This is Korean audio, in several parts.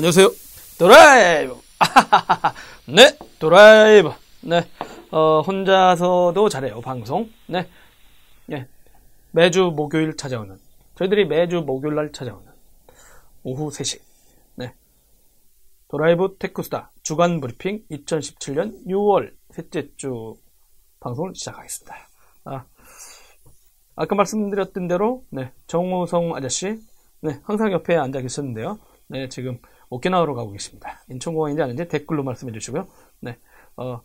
안녕하세요. 드라이브! 네, 드라이브. 네, 어, 혼자서도 잘해요, 방송. 네, 예. 매주 목요일 찾아오는, 저희들이 매주 목요일 날 찾아오는, 오후 3시. 네. 드라이브 테크수다 주간 브리핑 2017년 6월 셋째 주 방송을 시작하겠습니다. 아, 아까 말씀드렸던 대로, 네, 정우성 아저씨, 네, 항상 옆에 앉아 계셨는데요. 네, 지금 오키나와로 가고 계십니다. 인천공항인지 아닌지 댓글로 말씀해 주시고요. 네, 어,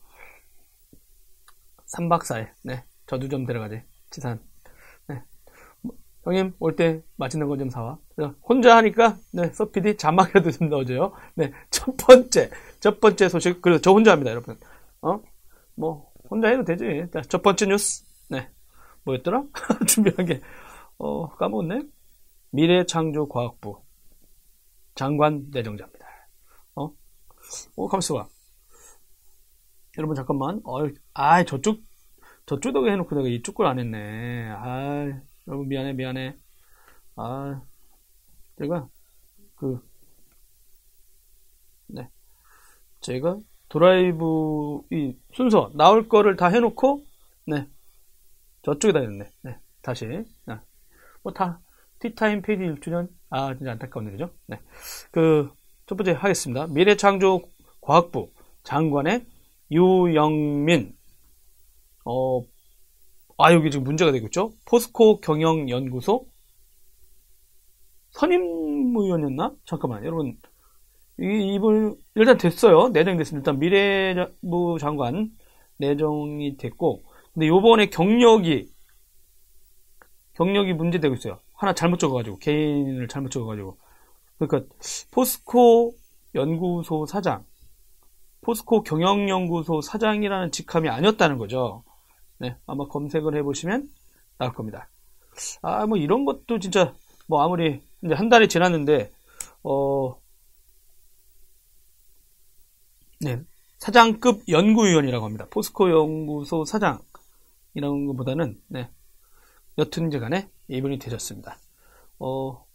3박 4일, 네, 저도 좀 데려가지. 지산. 네. 뭐, 형님, 올 때 맛있는 거 좀 사와. 혼자 하니까, 네, 서피디 자막이라도 좀 넣어줘요. 네, 첫 번째, 첫 번째 소식, 그리고 저 혼자 합니다, 여러분. 어? 뭐, 혼자 해도 되지. 자, 첫 번째 뉴스. 네. 뭐였더라? 준비한 게, 어, 까먹었네? 미래창조과학부. 장관 내정자입니다. 어? 어, 가만있어 여러분, 잠깐만. 어, 아 저쪽, 저쪽 덕에 해놓고 내가 이쪽 걸 안 했네. 아 여러분, 미안해, 미안해. 아, 제가, 그, 네. 제가 드라이브, 이 순서, 나올 거를 다 해놓고, 네. 저쪽에다 했네. 네. 다시. 네. 뭐 다, 티타임 페이지 1주년. 아, 진짜 안타까운 일이죠. 네. 그, 첫 번째 하겠습니다. 미래창조과학부 장관의 유영민. 어, 아, 여기 지금 문제가 되고 있죠. 포스코 경영연구소 선임 의원이었나? 잠깐만, 여러분. 이, 이분, 일단 됐어요. 내정됐습니다. 일단 미래부 장관 내정이 됐고, 근데 요번에 경력이, 경력이 문제되고 있어요. 하나 잘못 적어가지고 개인을 잘못 적어가지고 그러니까 포스코 연구소 사장, 포스코 경영연구소 사장이라는 직함이 아니었다는 거죠. 네, 아마 검색을 해보시면 나올 겁니다. 아, 뭐 이런 것도 진짜 뭐 아무리 이제 한 달이 지났는데 어, 네, 사장급 연구위원이라고 합니다. 포스코 연구소 사장이라는 것보다는 네, 여튼지 간에 이분이 되셨습니다. 어,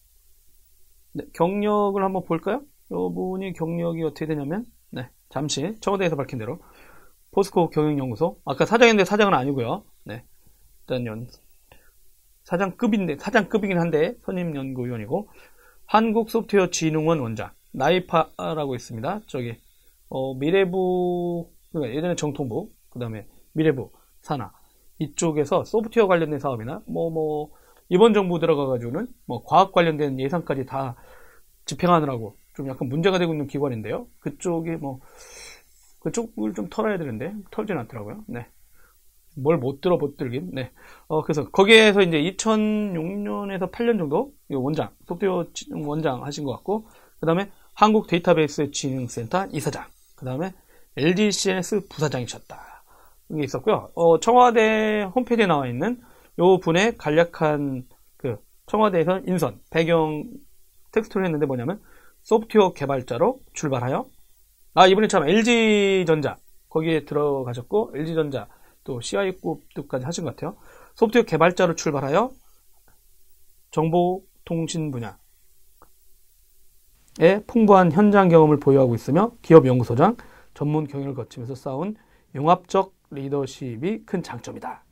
네, 경력을 한번 볼까요? 이분이 경력이 어떻게 되냐면, 네, 잠시 청와대에서 밝힌 대로 포스코 경영연구소, 아까 사장인데 사장은 아니고요. 네, 일단 연 사장급인데 사장급이긴 한데 선임 연구위원이고 한국소프트웨어진흥원 원장 나이파라고 있습니다. 저기 어, 미래부 그러니까 예전에 정통부 그 다음에 미래부 산하 이쪽에서 소프트웨어 관련된 사업이나 뭐뭐 뭐 이번 정부 들어가가지고는 뭐 과학 관련된 예산까지 다 집행하느라고 좀 약간 문제가 되고 있는 기관인데요. 그쪽에 뭐 그쪽을 좀 털어야 되는데 털진 않더라고요. 네. 뭘 못 들어 못 들긴. 네. 어 그래서 거기에서 이제 2006년에서 8년 정도 원장 소프트웨어 원장 하신 것 같고 그다음에 한국 데이터베이스 진흥센터 이사장 그다음에 LG CNS 부사장이셨다. 게 있었고요. 어, 청와대 홈페이지에 나와 있는 요 분의 간략한 그 청와대에서 인선 배경 텍스트를 했는데 뭐냐면 소프트웨어 개발자로 출발하여 아 이분이 참 LG전자 거기에 들어가셨고 LG전자 또 CI급까지 하신 것 같아요. 소프트웨어 개발자로 출발하여 정보통신 분야 에 풍부한 현장 경험을 보유하고 있으며 기업 연구소장 전문 경영을 거치면서 쌓은 융합적 리더십이 큰 장점이다.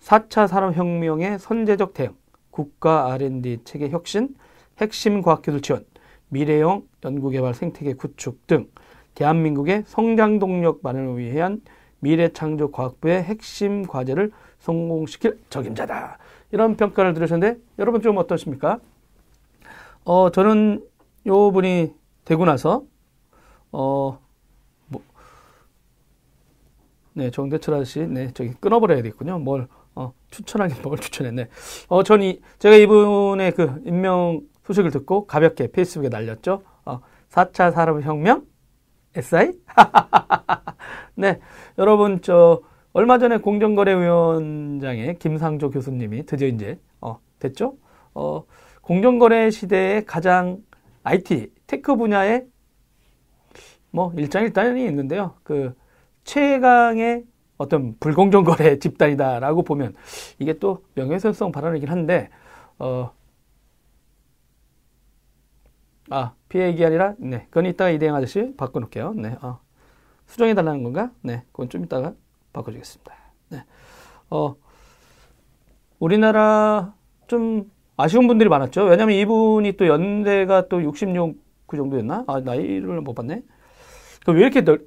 4차 산업혁명의 선제적 대응, 국가 R&D 체계 혁신, 핵심 과학기술 지원, 미래형 연구개발 생태계 구축 등 대한민국의 성장 동력 마련을 위한 미래창조과학부의 핵심 과제를 성공시킬 적임자다. 이런 평가를 들으셨는데 여러분 좀 어떠십니까? 어, 저는 요 분이 되고 나서 어, 네, 정대철 아저씨, 네, 저기 끊어버려야 되겠군요. 뭘, 어, 추천하긴 뭘 추천했네. 어, 전이, 제가 이분의 그 임명 소식을 듣고 가볍게 페이스북에 날렸죠. 어, 4차 산업혁명? SI? 네, 여러분, 저, 얼마 전에 공정거래위원장의 김상조 교수님이 드디어 이제, 어, 됐죠? 어, 공정거래 시대에 가장 IT, tech 분야에 뭐, 일장일단이 있는데요. 그, 최강의 어떤 불공정 거래 집단이다라고 보면 이게 또 명예훼손성 발언이긴 한데 어 아, 피해 얘기 아니라, 네. 그건 이따가 이대영 아저씨 바꿔놓을게요. 네. 어. 수정해 달라는 건가? 네. 그건 좀 이따가 바꿔주겠습니다. 네. 어, 우리나라 좀 아쉬운 분들이 많았죠. 왜냐면 이분이 또 연대가 또 66, 그 정도였나? 아, 나이를 못 봤네. 왜 이렇게 널,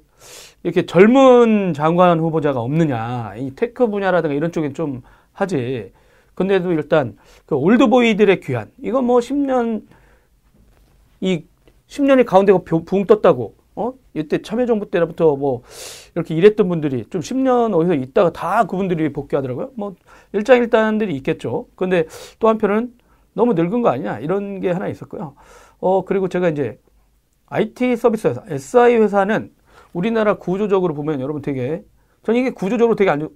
이렇게 젊은 장관 후보자가 없느냐. 이 tech 분야라든가 이런 쪽엔 좀 하지. 근데도 일단 그 old boy들의 귀환. 이거 뭐 10년, 이 10년이 가운데 붕 떴다고. 어? 이때 참여정부 때부터 뭐 이렇게 일했던 분들이 좀 10년 어디서 있다가 다 그분들이 복귀하더라고요. 뭐 일장일단들이 있겠죠. 근데 또 한편은 너무 늙은 거 아니냐 이런 게 하나 있었고요. 어 그리고 제가 이제 IT 서비스 회사, SI 회사는 우리나라 구조적으로 보면 여러분 되게 저는 이게 구조적으로 되게 안,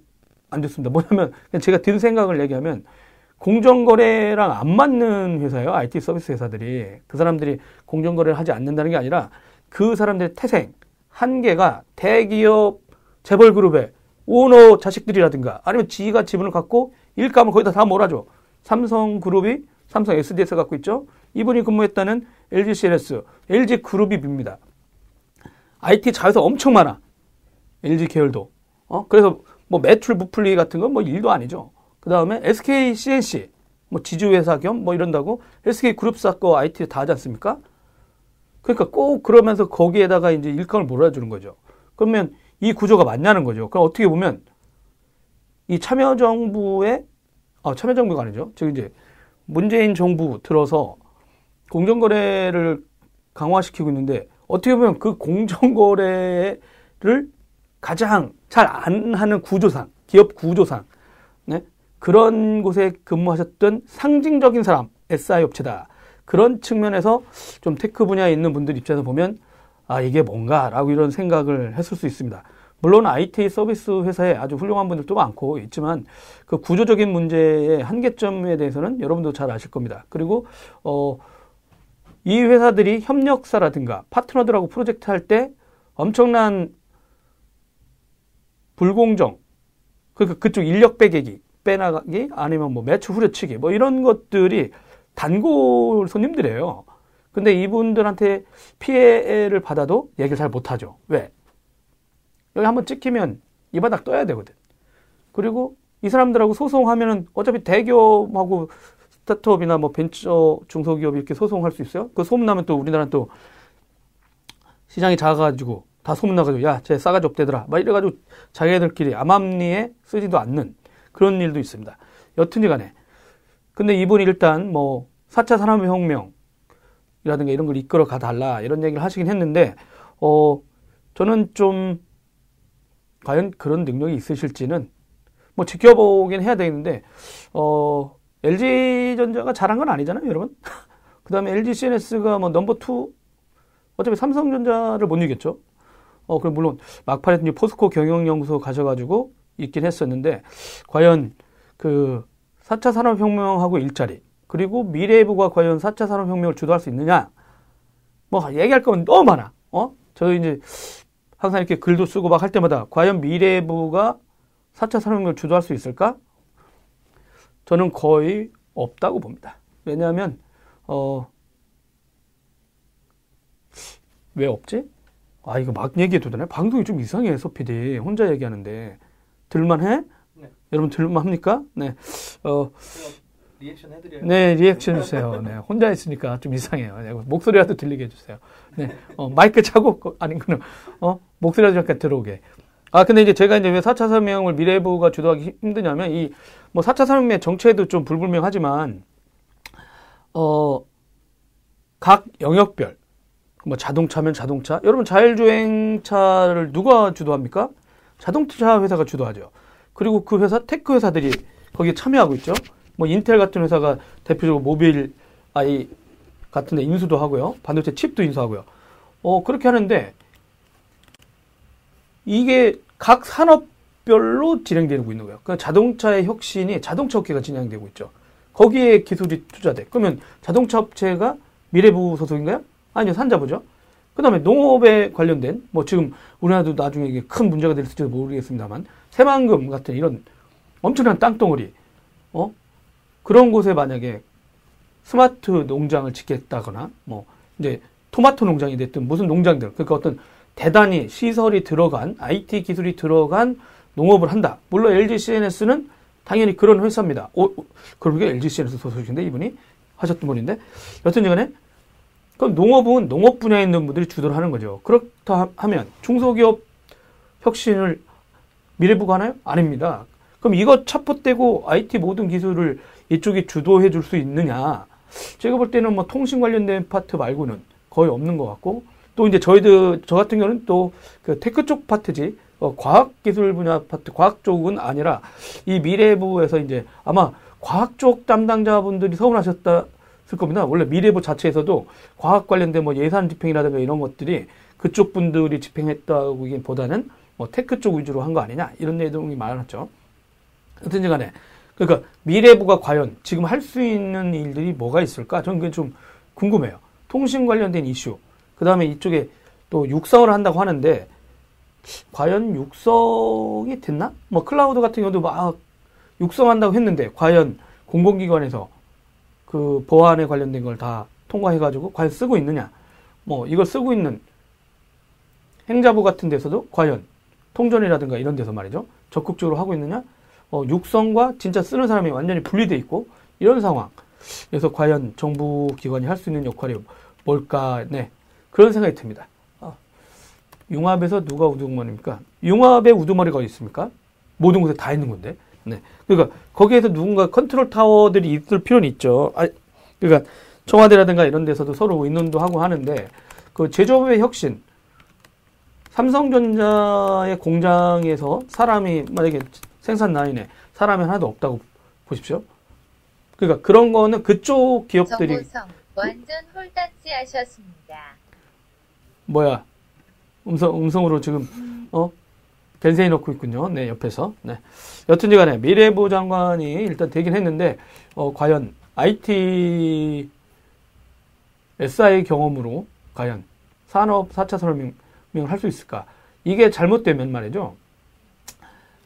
안 좋습니다. 뭐냐면 제가 든 생각을 얘기하면 공정거래랑 안 맞는 회사예요. IT 서비스 회사들이 그 사람들이 공정거래를 하지 않는다는 게 아니라 그 사람들의 태생 한계가 대기업 재벌 그룹의 오너 자식들이라든가 아니면 지가 지분을 갖고 일감을 거기다 다 몰아줘. 삼성그룹이 삼성 SDS 갖고 있죠. 이분이 근무했다는 LG CNS, LG 그룹입니다. IT 자회사 엄청 많아. LG 계열도. 어? 그래서 뭐 매출 부풀리 같은 건 뭐 일도 아니죠. 그 다음에 SK CNC, 뭐 지주회사 겸 뭐 이런다고 SK 그룹사 거 IT 다 하지 않습니까? 그러니까 꼭 그러면서 거기에다가 이제 일감을 몰아주는 거죠. 그러면 이 구조가 맞냐는 거죠. 그럼 어떻게 보면 이 참여정부의, 아, 참여정부가 아니죠. 즉 이제 문재인 정부 들어서 공정거래를 강화시키고 있는데 어떻게 보면 그 공정거래를 가장 잘 안 하는 구조상, 기업 구조상, 네? 그런 곳에 근무하셨던 상징적인 사람, SI 업체다. 그런 측면에서 좀 tech 분야에 있는 분들 입장에서 보면 아, 이게 뭔가라고 이런 생각을 했을 수 있습니다. 물론 IT 서비스 회사에 아주 훌륭한 분들도 많고 있지만 그 구조적인 문제의 한계점에 대해서는 여러분도 잘 아실 겁니다. 그리고 어, 이 회사들이 협력사라든가 파트너들하고 프로젝트 할 때 엄청난 불공정, 그러니까 그쪽 인력 빼개기, 빼나가기, 아니면 뭐 매출 후려치기, 뭐 이런 것들이 단골 손님들이에요. 근데 이분들한테 피해를 받아도 얘기를 잘 못하죠. 왜? 여기 한번 찍히면 이 바닥 떠야 되거든. 그리고 이 사람들하고 소송하면은 어차피 대기업하고 스타트업이나 뭐 벤처 중소기업 이렇게 소송할 수 있어요. 그 소문나면 또 우리나라는 또 시장이 작아가지고 다 소문나가지고 야, 쟤 싸가지 없대더라. 막 이래가지고 자기들끼리 암암리에 쓰지도 않는 그런 일도 있습니다. 여튼지 간에. 근데 이분이 일단 뭐 4차 산업혁명이라든가 이런 걸 이끌어 가달라 이런 얘기를 하시긴 했는데, 어, 저는 좀 과연 그런 능력이 있으실지는 뭐 지켜보긴 해야 되는데, 어, LG전자가 잘한 건 아니잖아요, 여러분. 그 다음에 LG CNS가 뭐 number two, 어차피 삼성전자를 못 이겼죠. 어, 그럼 물론 막판에 포스코 경영연구소 가셔가지고 있긴 했었는데, 과연 그 4차 산업혁명하고 일자리, 그리고 미래부가 과연 4차 산업혁명을 주도할 수 있느냐? 뭐 얘기할 건 너무 많아. 어? 저 이제 항상 이렇게 글도 쓰고 막 할 때마다 과연 미래부가 4차 산업혁명을 주도할 수 있을까? 저는 거의 없다고 봅니다. 왜냐하면 어, 왜 없지? 아 이거 막 얘기해도 되나? 방송이 좀 이상해 소피디 혼자 얘기하는데 들만해? 네. 여러분 들만합니까? 네. 어, 리액션 해드려요. 네, 리액션 주세요. 네, 혼자 있으니까 좀 이상해요. 네, 목소리라도 들리게 해주세요. 네, 어, 마이크 차고 아닌 거는 어 목소리라도 잠깐 들어오게. 아, 근데 이제 제가 이제 왜 4차 산업혁명을 미래부가 주도하기 힘드냐면, 이, 뭐 4차 산업혁명의 정체도 좀 불분명하지만, 어, 각 영역별, 뭐 자동차면 자동차, 여러분 자율주행차를 누가 주도합니까? 자동차 회사가 주도하죠. 그리고 그 회사, tech 회사들이 거기에 참여하고 있죠. 뭐 인텔 같은 회사가 대표적으로 모빌 아이 같은 데 인수도 하고요. 반도체 칩도 인수하고요. 어, 그렇게 하는데, 이게 각 산업별로 진행되고 있는 거예요. 그러니까 자동차의 혁신이 자동차 업계가 진행되고 있죠. 거기에 기술이 투자돼. 그러면 자동차 업체가 미래부 소속인가요? 아니요, 산자부죠. 그 다음에 농업에 관련된, 뭐 지금 우리나라도 나중에 이게 큰 문제가 될지도 모르겠습니다만, 새만금 같은 이런 엄청난 땅덩어리, 어? 그런 곳에 만약에 스마트 농장을 짓겠다거나, 뭐, 이제 토마토 농장이 됐든 무슨 농장들 그러니까 어떤 대단히 시설이 들어간 IT 기술이 들어간 농업을 한다. 물론 LG CNS는 당연히 그런 회사입니다. 오, 그러게 LG CNS 소속인데 이분이 하셨던 분인데 여튼간에 그럼 농업은 농업 분야에 있는 분들이 주도를 하는 거죠. 그렇다 하면 중소기업 혁신을 미래부가 하나요? 아닙니다. 그럼 이거 차포떼고 IT 모든 기술을 이쪽이 주도해 줄 수 있느냐? 제가 볼 때는 뭐 통신 관련된 파트 말고는 거의 없는 것 같고 또 이제 저희들 저 같은 경우는 또 그 tech 쪽 파트지 어, 과학 기술 분야 파트 과학 쪽은 아니라 이 미래부에서 이제 아마 과학 쪽 담당자분들이 서운하셨을 겁니다. 원래 미래부 자체에서도 과학 관련된 뭐 예산 집행이라든가 이런 것들이 그쪽 분들이 집행했다기보다는 뭐 tech 쪽 위주로 한 거 아니냐 이런 내용이 많았죠. 어떤지 간에 그러니까 미래부가 과연 지금 할 수 있는 일들이 뭐가 있을까? 저는 그게 좀 궁금해요. 통신 관련된 이슈. 그 다음에 이쪽에 또 육성을 한다고 하는데 과연 육성이 됐나? 뭐 클라우드 같은 경우도 막 육성한다고 했는데 과연 공공기관에서 그 보안에 관련된 걸 다 통과해가지고 과연 쓰고 있느냐? 뭐 이걸 쓰고 있는 행자부 같은 데서도 과연 통전이라든가 이런 데서 말이죠. 적극적으로 하고 있느냐? 어, 육성과 진짜 쓰는 사람이 완전히 분리돼 있고 이런 상황. 그래서 과연 정부 기관이 할 수 있는 역할이 뭘까? 네. 그런 생각이 듭니다. 어, 융합에서 누가 우두머리입니까? 융합에 우두머리가 어디 있습니까? 모든 곳에 다 있는 건데. 네. 그러니까 거기에서 누군가 컨트롤 타워들이 있을 필요는 있죠. 아, 그러니까 청와대라든가 이런 데서도 서로 의논도 하고 하는데 그 제조업의 혁신 삼성전자의 공장에서 사람이 만약에 생산 라인에 사람이 하나도 없다고 보십시오. 그러니까 그런 거는 그쪽 기업들이 정보성 완전 홀딱지 하셨습니다. 뭐야 음성 음성으로 지금 어 겐세이 넣고 있군요. 네 옆에서 네 여튼지간에 미래부 장관이 일단 되긴 했는데 어 과연 IT SI 경험으로 과연 산업 4차 산업혁명을 할 수 있을까? 이게 잘못되면 말이죠.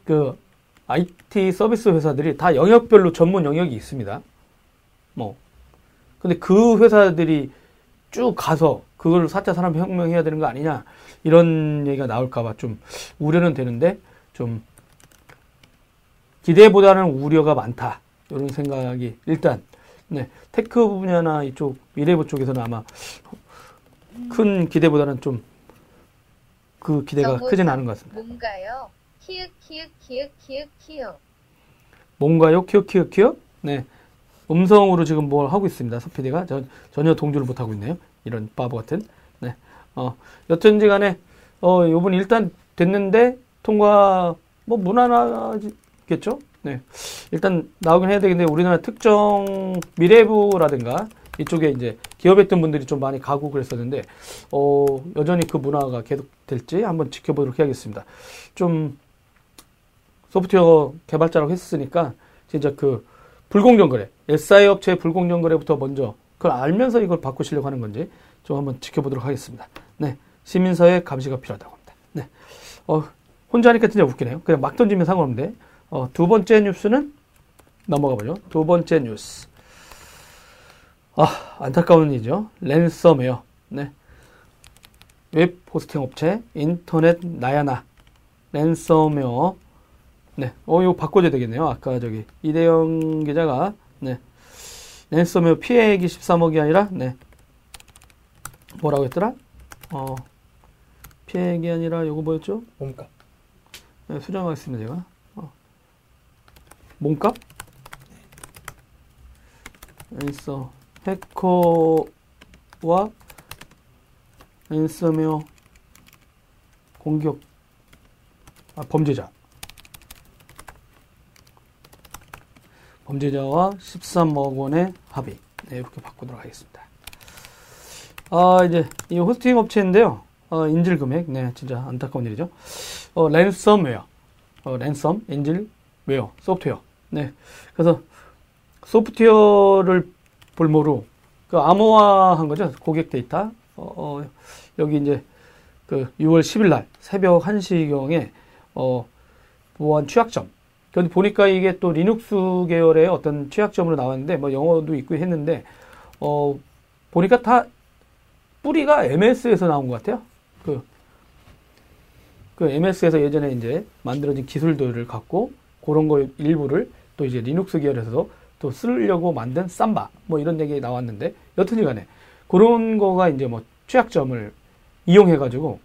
그 IT 서비스 회사들이 다 영역별로 전문 영역이 있습니다. 뭐 근데 그 회사들이 쭉 가서 그걸 4차 산업혁명 해야 되는 거 아니냐 이런 얘기가 나올까봐 좀 우려는 되는데 좀 기대보다는 우려가 많다 이런 생각이 일단 네 tech 분야나 이쪽 미래부 쪽에서는 아마 큰 기대보다는 좀 그 기대가 크진 않은 것 같습니다. 뭔가요? 키읔 키읔 키읔 키읔 키읔. 뭔가요? 키읔 키읔 키읔? 네. 음성으로 지금 뭘 하고 있습니다. 서피디가 전혀 동조를 못 하고 있네요. 이런 바보 같은. 네. 어, 여튼지 간에 어, 요번 일단 됐는데 통과 뭐 무난하겠죠? 네. 일단 나오긴 해야 되겠는데 우리나라 특정 미래부라든가 이쪽에 이제 기업했던 분들이 좀 많이 가고 그랬었는데 어, 여전히 그 문화가 계속 될지 한번 지켜보도록 해야겠습니다. 좀 소프트웨어 개발자라고 했으니까 진짜 그 불공정 거래, SI 업체의 불공정 거래부터 먼저 그걸 알면서 이걸 바꾸시려고 하는 건지 좀 한번 지켜보도록 하겠습니다. 네, 시민사회 감시가 필요하다고 합니다. 네, 어, 혼자 하니까 진짜 웃기네요. 그냥 막 던지면 상관없는데 어, 두 번째 뉴스는 넘어가 보죠. 두 번째 뉴스. 아, 안타까운 일이죠. 랜섬웨어. 네. 웹 호스팅 업체 인터넷 나야나 랜섬웨어 네, 어, 이거 바꿔줘야 되겠네요. 아까 저기, 이대영 기자가, 네. 랜섬웨어 피해액이 13억이 아니라, 네. 뭐라고 했더라? 어, 피해액이 아니라, 요거 뭐였죠? 몸값. 네, 수정하겠습니다, 제가. 어. 몸값? 랜섬, 해커와 랜섬웨어 공격, 아, 범죄자. 범죄자와 13억 원의 합의. 네, 이렇게 바꾸도록 하겠습니다. 아, 이제 이 호스팅 업체인데요. 어, 인질 금액. 네, 진짜 안타까운 일이죠. 어, 랜섬웨어. 어, ransom, 인질, ware, 소프트웨어. 네. 그래서 소프트웨어를 볼모로 그 암호화한 거죠. 고객 데이터. 어, 어, 여기 이제 그 6월 10일 날 새벽 1시경에 어, 보안 취약점 근데 보니까 이게 또 리눅스 계열의 어떤 취약점으로 나왔는데 뭐 영어도 있고 했는데 어 보니까 다 뿌리가 MS에서 나온 것 같아요. 그, 그 MS에서 예전에 이제 만들어진 기술들을 갖고 그런 거 일부를 또 이제 리눅스 계열에서도 또 쓰려고 만든 삼바 뭐 이런 얘기 나왔는데 여튼이 간에 그런 거가 이제 뭐 취약점을 이용해 가지고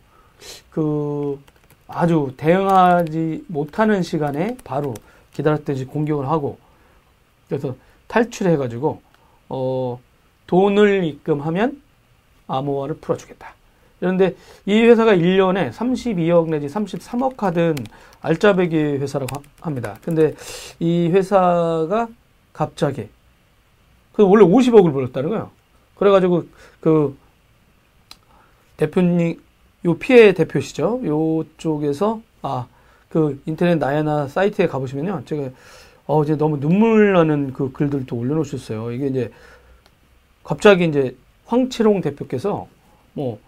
그 아주 대응하지 못하는 시간에 바로 기다렸듯이 공격을 하고 그래서 탈출해 가지고 어 돈을 입금하면 암호화를 풀어주겠다. 그런데 이 회사가 1년에 32억 내지 33억 하던 알짜배기 회사라고 합니다. 근데 이 회사가 갑자기 그 원래 50억을 벌었다는 거예요. 그래가지고 그 대표님 요 피해 대표시죠. 요 쪽에서 아 그 인터넷 나야나 사이트에 가보시면요. 제가 어 이제 너무 눈물 나는 그 글들도 올려놓으셨어요. 이게 이제 갑자기 이제 황치롱 대표께서 뭐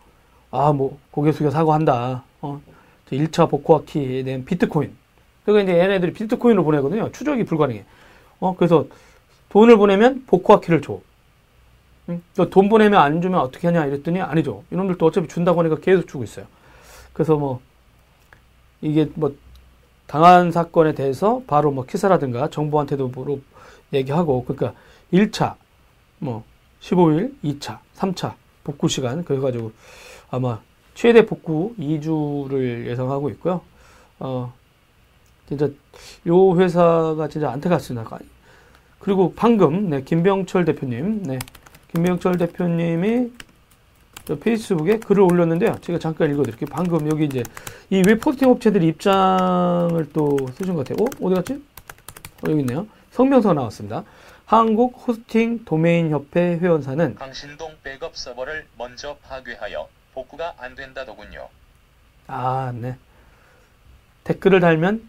아 뭐 고개 숙여 사과한다. 어 1차 복구화 키에 대한 비트코인. 그러니까 이제 얘네들이 비트코인을 보내거든요. 추적이 불가능해. 어 그래서 돈을 보내면 복구화 키를 줘. 응? 돈 보내면 안 주면 어떻게 하냐 이랬더니 아니죠. 이놈들도 어차피 준다고 하니까 계속 주고 있어요. 그래서 뭐 이게 뭐 당한 사건에 대해서 바로 뭐 기사라든가 정부한테도 뭐 얘기하고 그러니까 1차 뭐 15일, 2차, 3차 복구 시간 그래 가지고 아마 최대 복구 2주를 예상하고 있고요. 어 진짜 요 회사가 진짜 안타깝습니다. 그리고 방금 네, 김병철 대표님, 네, 김병철 대표님이 페이스북에 글을 올렸는데요. 제가 잠깐 읽어드릴게요. 방금 여기 이제 이 웹 호스팅 업체들이 입장을 또 쓰신 것 같아요. 어? 어디 갔지? 어, 여기 있네요. 성명서가 나왔습니다. 한국 호스팅 도메인 협회 회원사는 강신동 백업 서버를 먼저 파괴하여 복구가 안 된다더군요. 아, 네. 댓글을 달면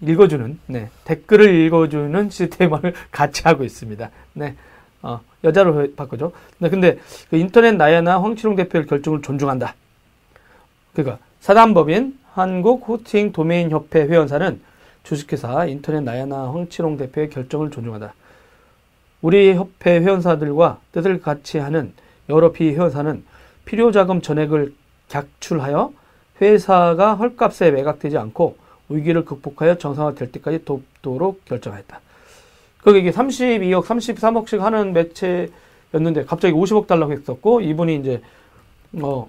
읽어주는, 네. 댓글을 읽어주는 시스템을 같이 하고 있습니다. 네. 어, 여자로 바꾸죠. 네, 근데 그 인터넷 나야나 황치롱 대표의 결정을 존중한다. 그러니까 사단법인 한국 호스팅 도메인 협회 회원사는 주식회사 인터넷 나야나 황치롱 대표의 결정을 존중한다. 우리 협회 회원사들과 뜻을 같이 하는 여러 비회원사는 필요자금 전액을 객출하여 회사가 헐값에 매각되지 않고 위기를 극복하여 정상화될 때까지 돕도록 결정하였다. 그게 이게 32억, 33억씩 하는 매체였는데 갑자기 50억 달라고 했었고 이분이 이제 어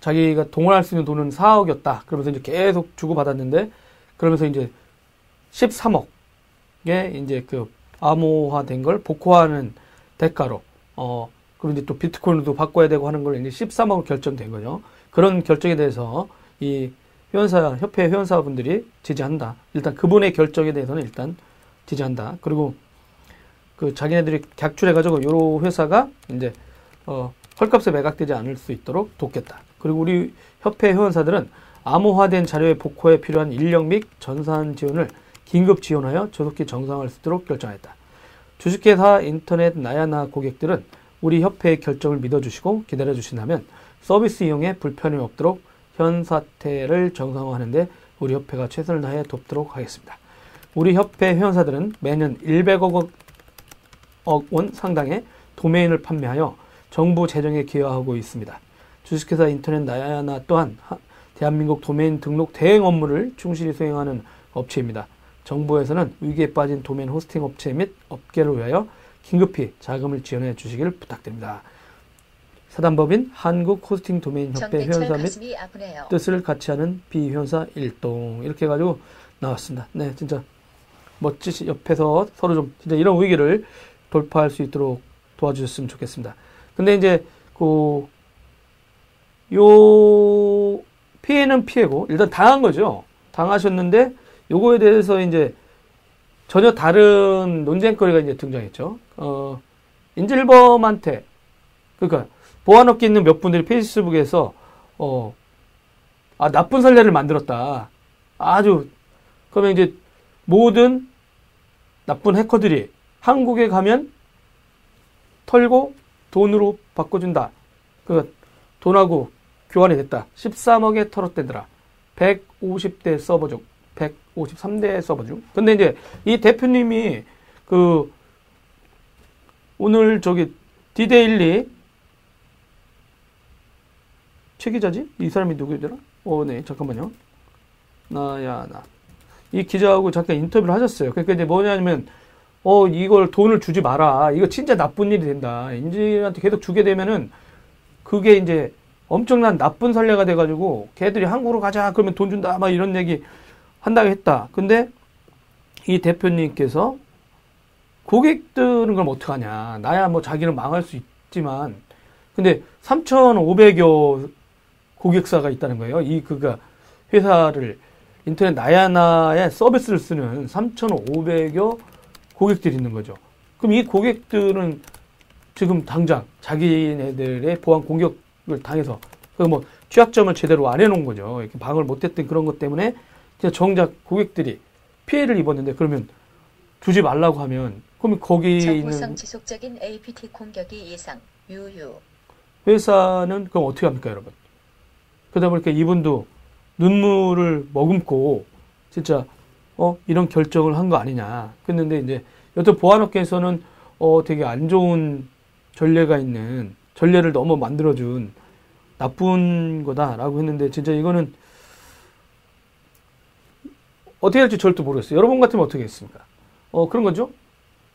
자기가 동원할 수 있는 돈은 4억이었다. 그러면서 이제 계속 주고 받았는데 그러면서 이제 13억에 이제 그 암호화된 걸 복구하는 대가로 어 그리고 이제 또 비트코인도 바꿔야 되고 하는 걸 이제 13억으로 결정된 거죠. 그런 결정에 대해서 이 회원사 협회 회원사분들이 지지한다. 일단 그분의 결정에 대해서는 일단 지지한다. 그리고 그 자기네들이 객출해가지고 요 회사가 이제 어 헐값에 매각되지 않을 수 있도록 돕겠다. 그리고 우리 협회 회원사들은 암호화된 자료의 복구에 필요한 인력 및 전산 지원을 긴급 지원하여 조속히 정상화할 수 있도록 결정했다. 주식회사 인터넷 나야나 고객들은 우리 협회의 결정을 믿어주시고 기다려주신다면 서비스 이용에 불편이 없도록 현 사태를 정상화하는데 우리 협회가 최선을 다해 돕도록 하겠습니다. 우리 협회 회원사들은 매년 100억 원 상당의 도메인을 판매하여 정부 재정에 기여하고 있습니다. 주식회사 인터넷 나야나 또한 대한민국 도메인 등록 대행 업무를 충실히 수행하는 업체입니다. 정부에서는 위기에 빠진 도메인 호스팅 업체 및 업계를 위하여 긴급히 자금을 지원해 주시기를 부탁드립니다. 사단법인 한국 호스팅 도메인 협회 회원사 및 뜻을 같이 하는 비회원사 일동 이렇게 해가지고 나왔습니다. 네, 진짜 멋지시 옆에서 서로 좀 진짜 이런 위기를 돌파할 수 있도록 도와주셨으면 좋겠습니다. 근데 이제 그 요 피해는 피해고 일단 당한 거죠. 당하셨는데 요거에 대해서 이제 전혀 다른 논쟁거리가 이제 등장했죠. 어, 인질범한테, 그러니까 보안업계 있는 몇 분들이 페이스북에서, 어, 아, 나쁜 선례를 만들었다. 아주, 그러면 이제 모든 나쁜 해커들이 한국에 가면 털고 돈으로 바꿔준다. 그 돈하고 교환이 됐다. 13억에 털었대더라. 150대 서버 중. 153대 서버 중. 근데 이제 이 대표님이 그 오늘 저기 디데일리 최 기자지? 이 사람이 누구더라? 어, 네, 잠깐만요. 나야, 나. 이 기자하고 잠깐 인터뷰를 하셨어요. 그러니까 이제 뭐냐면, 어, 이걸 돈을 주지 마라. 이거 진짜 나쁜 일이 된다. 인질한테 계속 주게 되면은, 그게 이제 엄청난 나쁜 선례가 돼가지고, 걔들이 한국으로 가자. 그러면 돈 준다. 막 이런 얘기 한다고 했다. 근데, 이 대표님께서, 고객들은 그럼 어떡하냐. 나야 뭐 자기는 망할 수 있지만, 근데 3,500여 고객사가 있다는 거예요. 이 그가 회사를 인터넷 나야나의 서비스를 쓰는 3,500여 고객들이 있는 거죠. 그럼 이 고객들은 지금 당장 자기네들의 보안 공격을 당해서 그뭐 취약점을 제대로 안 해놓은 거죠. 이렇게 방을 못했던 그런 것 때문에 정작 고객들이 피해를 입었는데 그러면 주지 말라고 하면 그러면 거기 있는 지속적인 APT 공격이 예상. 유유. 회사는 그럼 어떻게 합니까, 여러분? 그러다 보니까 이분도 눈물을 머금고 진짜 어 이런 결정을 한 거 아니냐. 그랬는데 이제 여튼 보안업계에서는 어 되게 안 좋은 전례가 있는 전례를 너무 만들어준 나쁜 거다라고 했는데 진짜 이거는 어떻게 할지 절대 모르겠어요. 여러분 같으면 어떻게 했습니까? 어 그런 거죠.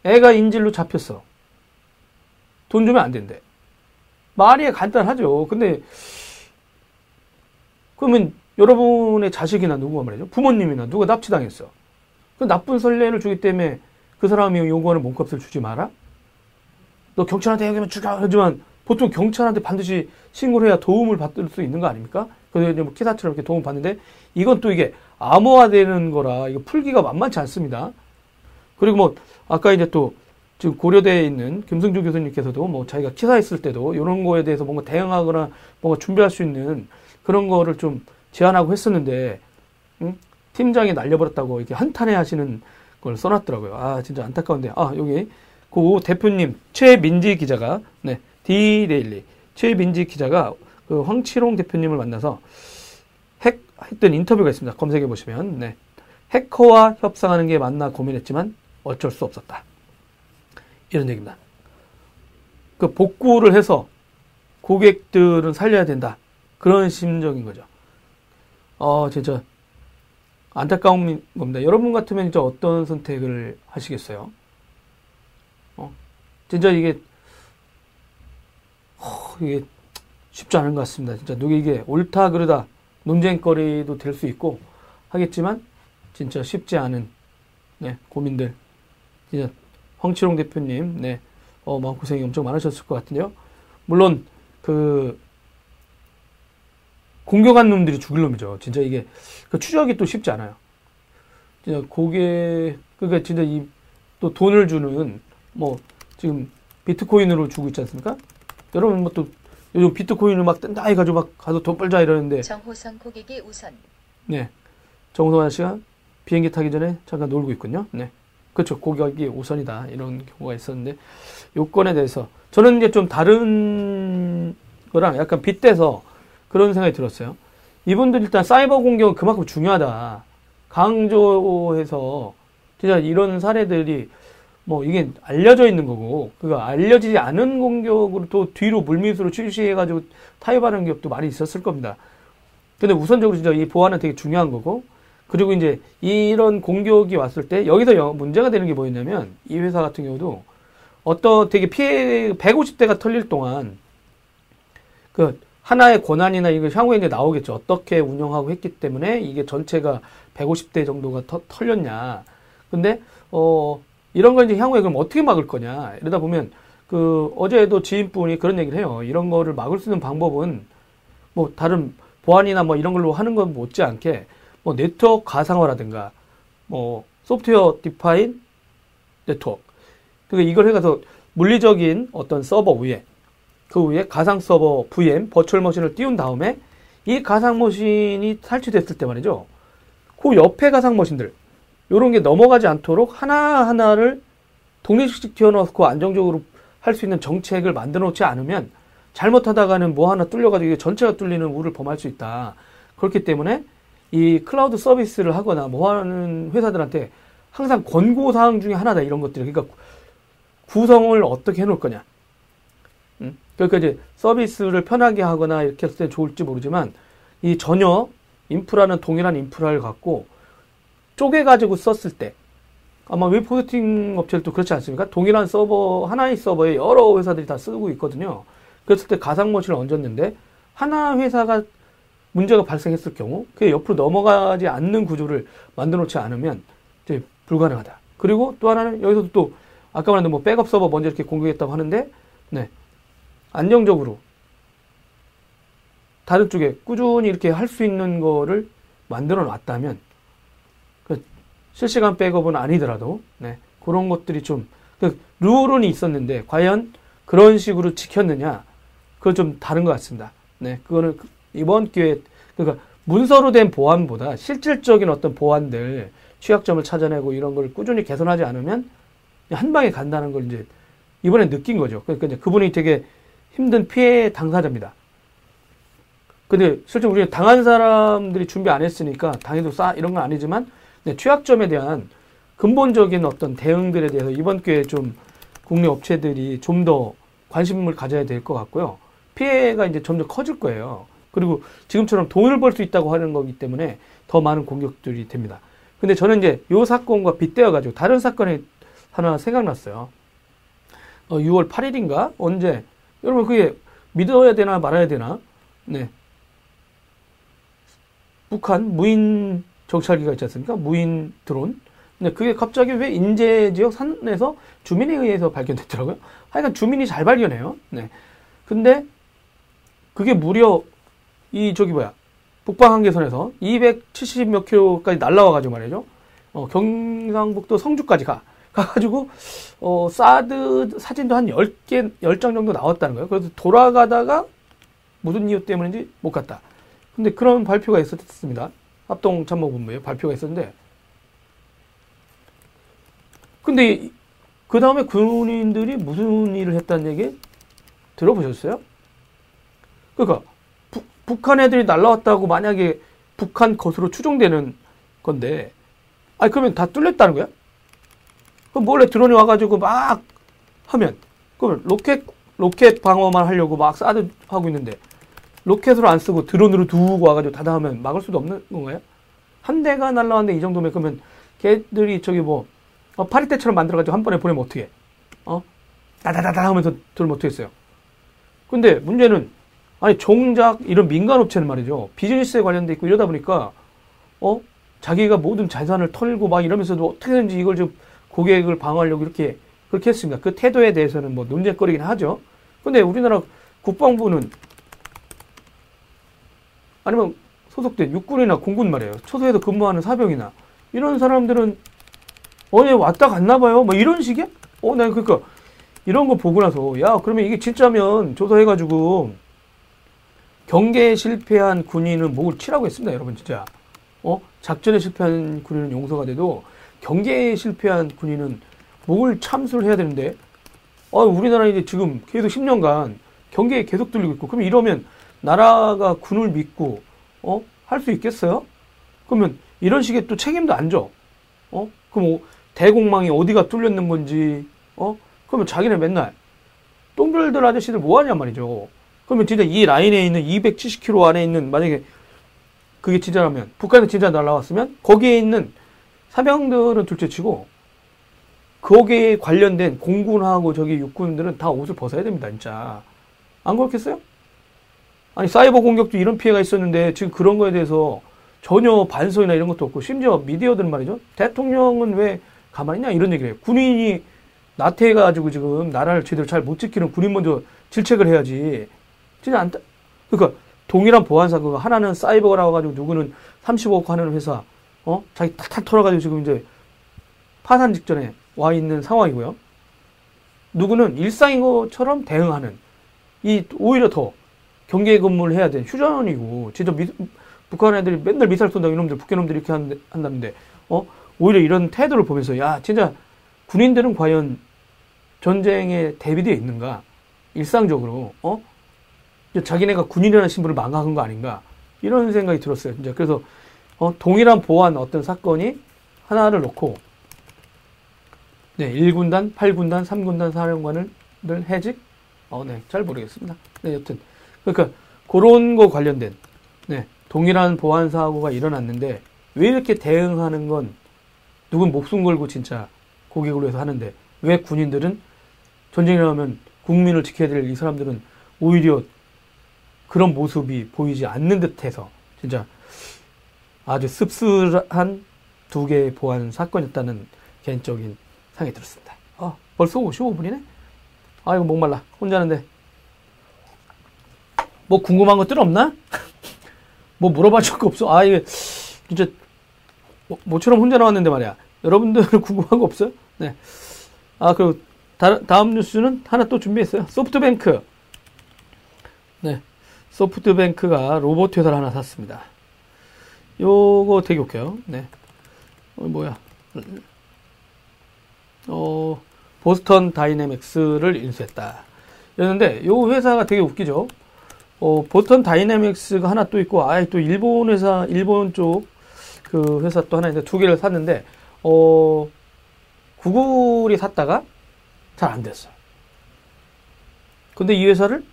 애가 인질로 잡혔어. 돈 주면 안 된대. 말이 간단하죠. 근데 그러면 여러분의 자식이나 누구가 말이죠. 부모님이나 누가 납치당했어. 그 나쁜 선례를 주기 때문에 그 사람이 요구하는 몸값을 주지 마라? 너 경찰한테 얘기하면 죽여! 하지만 보통 경찰한테 반드시 신고를 해야 도움을 받을 수 있는 거 아닙니까? 그래서 이제 뭐 기사처럼 이렇게 도움 받는데 이건 또 이게 암호화되는 거라 이거 풀기가 만만치 않습니다. 그리고 뭐 아까 이제 또 지금 고려대에 있는 김승주 교수님께서도 뭐 자기가 기사했을 때도 이런 거에 대해서 뭔가 대응하거나 뭔가 준비할 수 있는 그런 거를 좀 제안하고 했었는데 응? 팀장이 날려버렸다고 이렇게 한탄해 하시는 걸 써놨더라고요. 아 진짜 안타까운데 아 여기 그 대표님 최민지 기자가 네 디데일리 최민지 기자가 그 황치롱 대표님을 만나서 핵 했던 인터뷰가 있습니다. 검색해 보시면 네 해커와 협상하는 게 맞나 고민했지만 어쩔 수 없었다. 이런 얘기입니다. 그 복구를 해서 고객들은 살려야 된다. 그런 심정인 거죠. 어, 진짜 안타까운 겁니다. 여러분 같으면 진짜 어떤 선택을 하시겠어요? 어, 진짜 이게 어, 이게 쉽지 않은 것 같습니다. 진짜 누구 이게 옳다 그르다 논쟁거리도 될 수 있고 하겠지만 진짜 쉽지 않은 네, 고민들 진짜 황치롱 대표님, 네, 어, 마음고생이 엄청 많으셨을 것 같은데요. 물론, 그, 공격한 놈들이 죽일 놈이죠. 진짜 이게, 그 추적이 또 쉽지 않아요. 진짜 고개, 그러니까 진짜 이, 또 돈을 주는, 뭐, 지금 비트코인으로 주고 있지 않습니까? 여러분 뭐 또, 요즘 비트코인을 막 뜬다 해가지고 막 가서 돈 벌자 이러는데, 정호성 고객이 우선. 네. 정성환 아저씨가 비행기 타기 전에 잠깐 놀고 있군요. 네. 그렇죠. 고객이 우선이다. 이런 경우가 있었는데, 요건에 대해서 저는 이제 좀 다른 거랑 약간 빗대서 그런 생각이 들었어요. 이분들 일단 사이버 공격은 그만큼 중요하다. 강조해서 진짜 이런 사례들이 뭐 이게 알려져 있는 거고, 그거 알려지지 않은 공격으로 또 뒤로 물밑으로 출시해가지고 타협하는 기업도 많이 있었을 겁니다. 근데 우선적으로 진짜 이 보안은 되게 중요한 거고, 그리고 이제 이런 공격이 왔을 때 여기서 문제가 되는 게 뭐였냐면 이 회사 같은 경우도 어떤 되게 피해 150대가 털릴 동안 그 하나의 권한이나 이거 향후에 이제 나오겠죠. 어떻게 운영하고 했기 때문에 이게 전체가 150대 정도가 터, 털렸냐. 근데 어 이런 걸 이제 향후에 그럼 어떻게 막을 거냐. 이러다 보면 그 어제도 지인분이 그런 얘기를 해요. 이런 거를 막을 수 있는 방법은 뭐 다른 보안이나 뭐 이런 걸로 하는 건 못지않게 뭐 네트워크 가상화라든가 뭐 software defined network 그러니까 이걸 해가서 물리적인 어떤 서버 위에 그 위에 가상 서버 VM virtual machine을 띄운 다음에 이 가상 머신이 탈취됐을 때 말이죠. 그 옆에 가상 머신들 요런 게 넘어가지 않도록 하나하나를 독립식 튀어넣고 안정적으로 할 수 있는 정책을 만들어 놓지 않으면 잘못하다가는 뭐 하나 뚫려가지고 전체가 뚫리는 우를 범할 수 있다. 그렇기 때문에 이 클라우드 서비스를 하거나 뭐 하는 회사들한테 항상 권고 사항 중에 하나다 이런 것들. 그러니까 구성을 어떻게 해놓을 거냐. 음? 그러니까 이제 서비스를 편하게 하거나 이렇게 했을 때 좋을지 모르지만 이 전혀 인프라는 동일한 인프라를 갖고 쪼개가지고 썼을 때 아마 웹 호스팅 업체들도 그렇지 않습니까? 동일한 서버, 하나의 서버에 여러 회사들이 다 쓰고 있거든요. 그랬을 때 가상머신을 얹었는데 하나 회사가 문제가 발생했을 경우 그게 옆으로 넘어가지 않는 구조를 만들어 놓지 않으면 이제 불가능하다. 그리고 또 하나는 여기서도 또 아까 말한 뭐 백업 서버 먼저 이렇게 공격했다고 하는데 네. 안정적으로 다른 쪽에 꾸준히 이렇게 할 수 있는 거를 만들어 놨다면 그 실시간 백업은 아니더라도 네, 그런 것들이 좀 그 룰은 있었는데 과연 그런 식으로 지켰느냐 그건 좀 다른 것 같습니다. 네, 그거는 이번 기회에 그러니까 문서로 된 보안보다 실질적인 어떤 보안들 취약점을 찾아내고 이런 걸 꾸준히 개선하지 않으면 한 방에 간다는 걸 이제 이번에 느낀 거죠. 그러니까 이제 그분이 되게 힘든 피해 당사자입니다. 근데 실제 우리가 당한 사람들이 준비 안 했으니까 당해도 싸 이런 건 아니지만 네, 취약점에 대한 근본적인 어떤 대응들에 대해서 이번 기회에 좀 국내 업체들이 좀 더 관심을 가져야 될 것 같고요. 피해가 이제 점점 커질 거예요. 그리고 지금처럼 돈을 벌 수 있다고 하는 거기 때문에 더 많은 공격들이 됩니다. 근데 저는 이제 요 사건과 빗대어 가지고 다른 사건이 하나 생각났어요. 어, 6월 8일인가 언제 여러분 그게 믿어야 되나 말아야 되나? 네. 북한 무인 정찰기가 있지 않습니까? 무인 드론. 근데 그게 갑자기 왜 인제 지역 산에서 주민에 의해서 발견됐더라고요. 하여간 주민이 잘 발견해요. 네. 근데 그게 무려 이 저기 뭐야 북방 한계선에서 270몇 킬로까지 날라와가지고 말이죠. 어, 경상북도 성주까지 가. 가가지고, 어, 사드 사진도 한 10개, 10장 정도 나왔다는 거예요. 그래서 돌아가다가 무슨 이유 때문인지 못 갔다. 근데 그런 발표가 있었습니다. 합동 참모본부에 발표가 있었는데, 근데 그 다음에 군인들이 무슨 일을 했다는 얘기 들어보셨어요? 그러니까 부, 북한 애들이 날라왔다고 만약에 북한 것으로 추정되는 건데, 아니 그러면 다 뚫렸다는 거야? 그럼 몰래 드론이 와가지고 막 하면, 그럼 로켓 로켓 방어만 하려고 막 사드 하고 있는데 로켓으로 안 쓰고 드론으로 들고 와가지고 다다하면 막을 수도 없는 건가요? 한 대가 날라왔는데 이 정도면 그러면 걔들이 저기 뭐 어, 파리떼처럼 만들어가지고 한 번에 보내면 어떻게? 어? 다다다다 하면서 들면 어떻겠어요? 근데 문제는 아니 정작 이런 민간 업체는 말이죠 비즈니스에 관련돼 있고 이러다 보니까 어 자기가 모든 재산을 털고 막 이러면서도 어떻게든지 이걸 좀 고객을 방어하려고 이렇게 그렇게 했습니다. 그 태도에 대해서는 뭐 논쟁거리긴 하죠. 근데 우리나라 국방부는 아니면 소속된 육군이나 공군 말이에요. 초소에서 근무하는 사병이나 이런 사람들은 어제 왔다 갔나 봐요. 뭐 이런 식이야? 어, 난 그러니까 이런 거 보고 나서 야 그러면 이게 진짜면 조사해 가지고 경계에 실패한 군인은 목을 치라고 했습니다, 여러분 진짜. 어 작전에 실패한 군인은 용서가 돼도 경계에 실패한 군인은 목을 참수를 해야 되는데, 아, 우리나라 이제 지금 계속 10년간 경계에 계속 뚫리고 있고, 그럼 이러면 나라가 군을 믿고, 어, 할 수 있겠어요? 그러면 이런 식의 또 책임도 안 져. 어? 그럼 뭐 대공망이 어디가 뚫렸는 건지, 어? 그러면 자기네 맨날 똥별들 아저씨들 뭐 하냐 말이죠. 그러면 진짜 이 라인에 있는 270km 안에 있는 만약에 그게 진짜라면 북한에 진짜 날라왔으면 거기에 있는 사병들은 둘째치고 거기에 관련된 공군하고 저기 육군들은 다 옷을 벗어야 됩니다, 진짜. 안 그렇겠어요? 아니, 사이버 공격도 이런 피해가 있었는데 지금 그런 거에 대해서 전혀 반성이나 이런 것도 없고 심지어 미디어들 말이죠. 대통령은 왜 가만히 있냐 이런 얘기를 해요. 군인이 나태해가지고 지금 나라를 제대로 잘 못 지키는 군인 먼저 질책을 해야지. 진짜 안, 그러니까 동일한 보안 사고가 하나는 사이버라고 가지고 누구는 35억 하는 회사, 어? 자기 탁탁 털어가지고 지금 이제 파산 직전에 와 있는 상황이고요. 누구는 일상인 것처럼 대응하는 이 오히려 더 경계 근무를 해야 되는 휴전이고 진짜 미, 북한 애들이 맨날 미사일 쏜다 이놈들 북한놈들이 이렇게 한, 한다는데 어? 오히려 이런 태도를 보면서 야 진짜 군인들은 과연 전쟁에 대비되어 있는가? 일상적으로 어? 자기네가 군인이라는 신분을 망각한 거 아닌가? 이런 생각이 들었어요 진짜. 그래서 어, 동일한 보안 어떤 사건이 하나를 놓고 네, 1군단, 8군단, 3군단 사령관을 해직, 어, 네, 잘 모르겠습니다. 네, 여튼 그러니까 그런 거 관련된 네, 동일한 보안 사고가 일어났는데 왜 이렇게 대응하는 건 누군 목숨 걸고 진짜 고객을 위해서 하는데 왜 군인들은 전쟁이 나면 국민을 지켜야 될 이 사람들은 오히려 그런 모습이 보이지 않는 듯해서 진짜 아주 씁쓸한 두 개의 보안 사건이었다는 개인적인 생각이 들었습니다. 아, 벌써 55분이네? 아이고, 목말라. 혼자는데. 뭐 궁금한 것들 없나? 뭐 물어봐 줄 거 없어? 아, 이게, 진짜, 뭐, 모처럼 혼자 나왔는데 말이야. 여러분들 궁금한 거 없어요? 네. 아, 그리고 다, 다음 뉴스는 하나 또 준비했어요. 소프트뱅크. 네. 소프트뱅크가 로봇 회사를 하나 샀습니다. 요거 되게 웃겨요. 네. 어, 뭐야. 어, 보스턴 다이내믹스를 인수했다. 였는데, 요 회사가 되게 웃기죠. 어, 보스턴 다이내믹스가 하나 또 있고, 아예 또 일본 회사, 일본 쪽 그 회사 또 하나 있는데 두 개를 샀는데, 어, 구글이 샀다가 잘 안 됐어요. 근데 이 회사를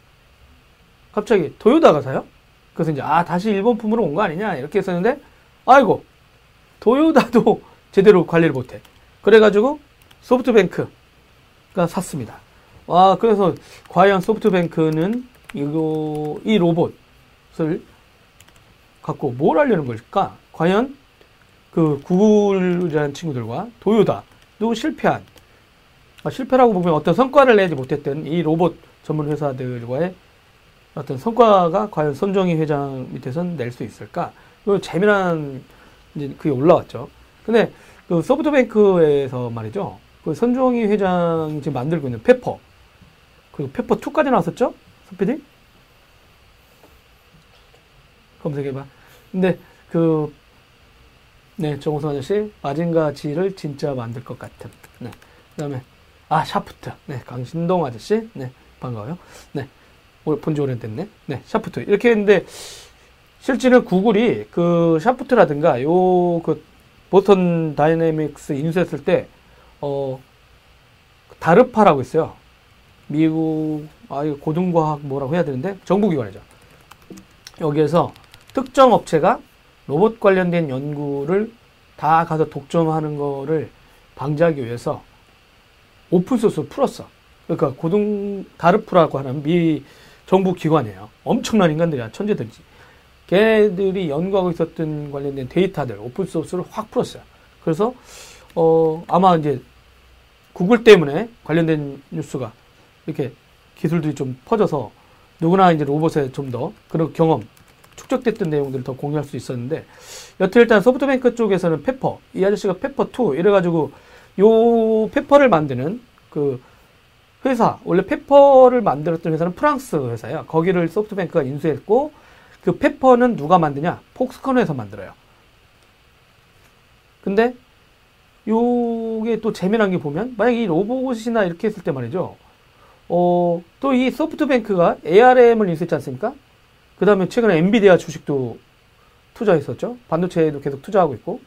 갑자기 도요다가 사요? 그래서 이제, 아, 다시 일본품으로 온 거 아니냐? 이렇게 했었는데, 아이고, 도요다도 제대로 관리를 못해. 그래가지고 소프트뱅크가 샀습니다. 와, 그래서 과연 소프트뱅크는 이거, 이 로봇을 갖고 뭘 하려는 걸까? 과연 그 구글이라는 친구들과 도요다도 실패한, 아, 실패라고 보면 어떤 성과를 내지 못했던 이 로봇 전문 회사들과의 어떤 성과가 과연 손정희 회장 밑에선 낼 수 있을까? 그 재미난 이제 그게 올라왔죠. 근데 그 소프트뱅크에서 말이죠. 그 손정희 회장이 지금 만들고 있는 페퍼 그리고 페퍼 2까지 나왔었죠? 소피디? 검색해봐. 근데 그 네, 정호성 아저씨 마징가 Z를 진짜 만들 것 같은. 네. 그 다음에 아 샤프트. 네, 강신동 아저씨. 네, 반가워요. 네. 본지 오래됐네. 네, 샤프트. 이렇게 했는데, 실제는 구글이 그 샤프트라든가 요 그 보스턴 다이내믹스 인수했을 때, 어, DARPA라고 있어요. 미국, 아, 이거 고등과학 뭐라고 해야 되는데, 정부기관이죠. 여기에서 특정 업체가 로봇 관련된 연구를 다 가서 독점하는 거를 방지하기 위해서 오픈소스 풀었어. 그러니까 고등, 다르프라고 하는 미 정부 기관이에요. 엄청난 인간들이야. 천재들이지. 걔들이 연구하고 있었던 관련된 데이터들, 오픈소스를 확 풀었어요. 그래서, 어, 아마 이제 구글 때문에 관련된 뉴스가 이렇게 기술들이 좀 퍼져서 누구나 이제 로봇에 좀 더 그런 경험, 축적됐던 내용들을 더 공유할 수 있었는데, 여튼 일단 소프트뱅크 쪽에서는 페퍼, 이 아저씨가 페퍼2, 이래가지고 요 페퍼를 만드는 그 회사, 원래 페퍼를 만들었던 회사는 프랑스 회사예요. 거기를 소프트뱅크가 인수했고, 그 페퍼는 누가 만드냐? 폭스컨에서 만들어요. 근데, 요게 또 재미난 게 보면, 만약 이 로봇이나 이렇게 했을 때 말이죠. 어, 또 이 소프트뱅크가 ARM을 인수했지 않습니까? 그 다음에 최근에 엔비디아 주식도 투자했었죠. 반도체에도 계속 투자하고 있고.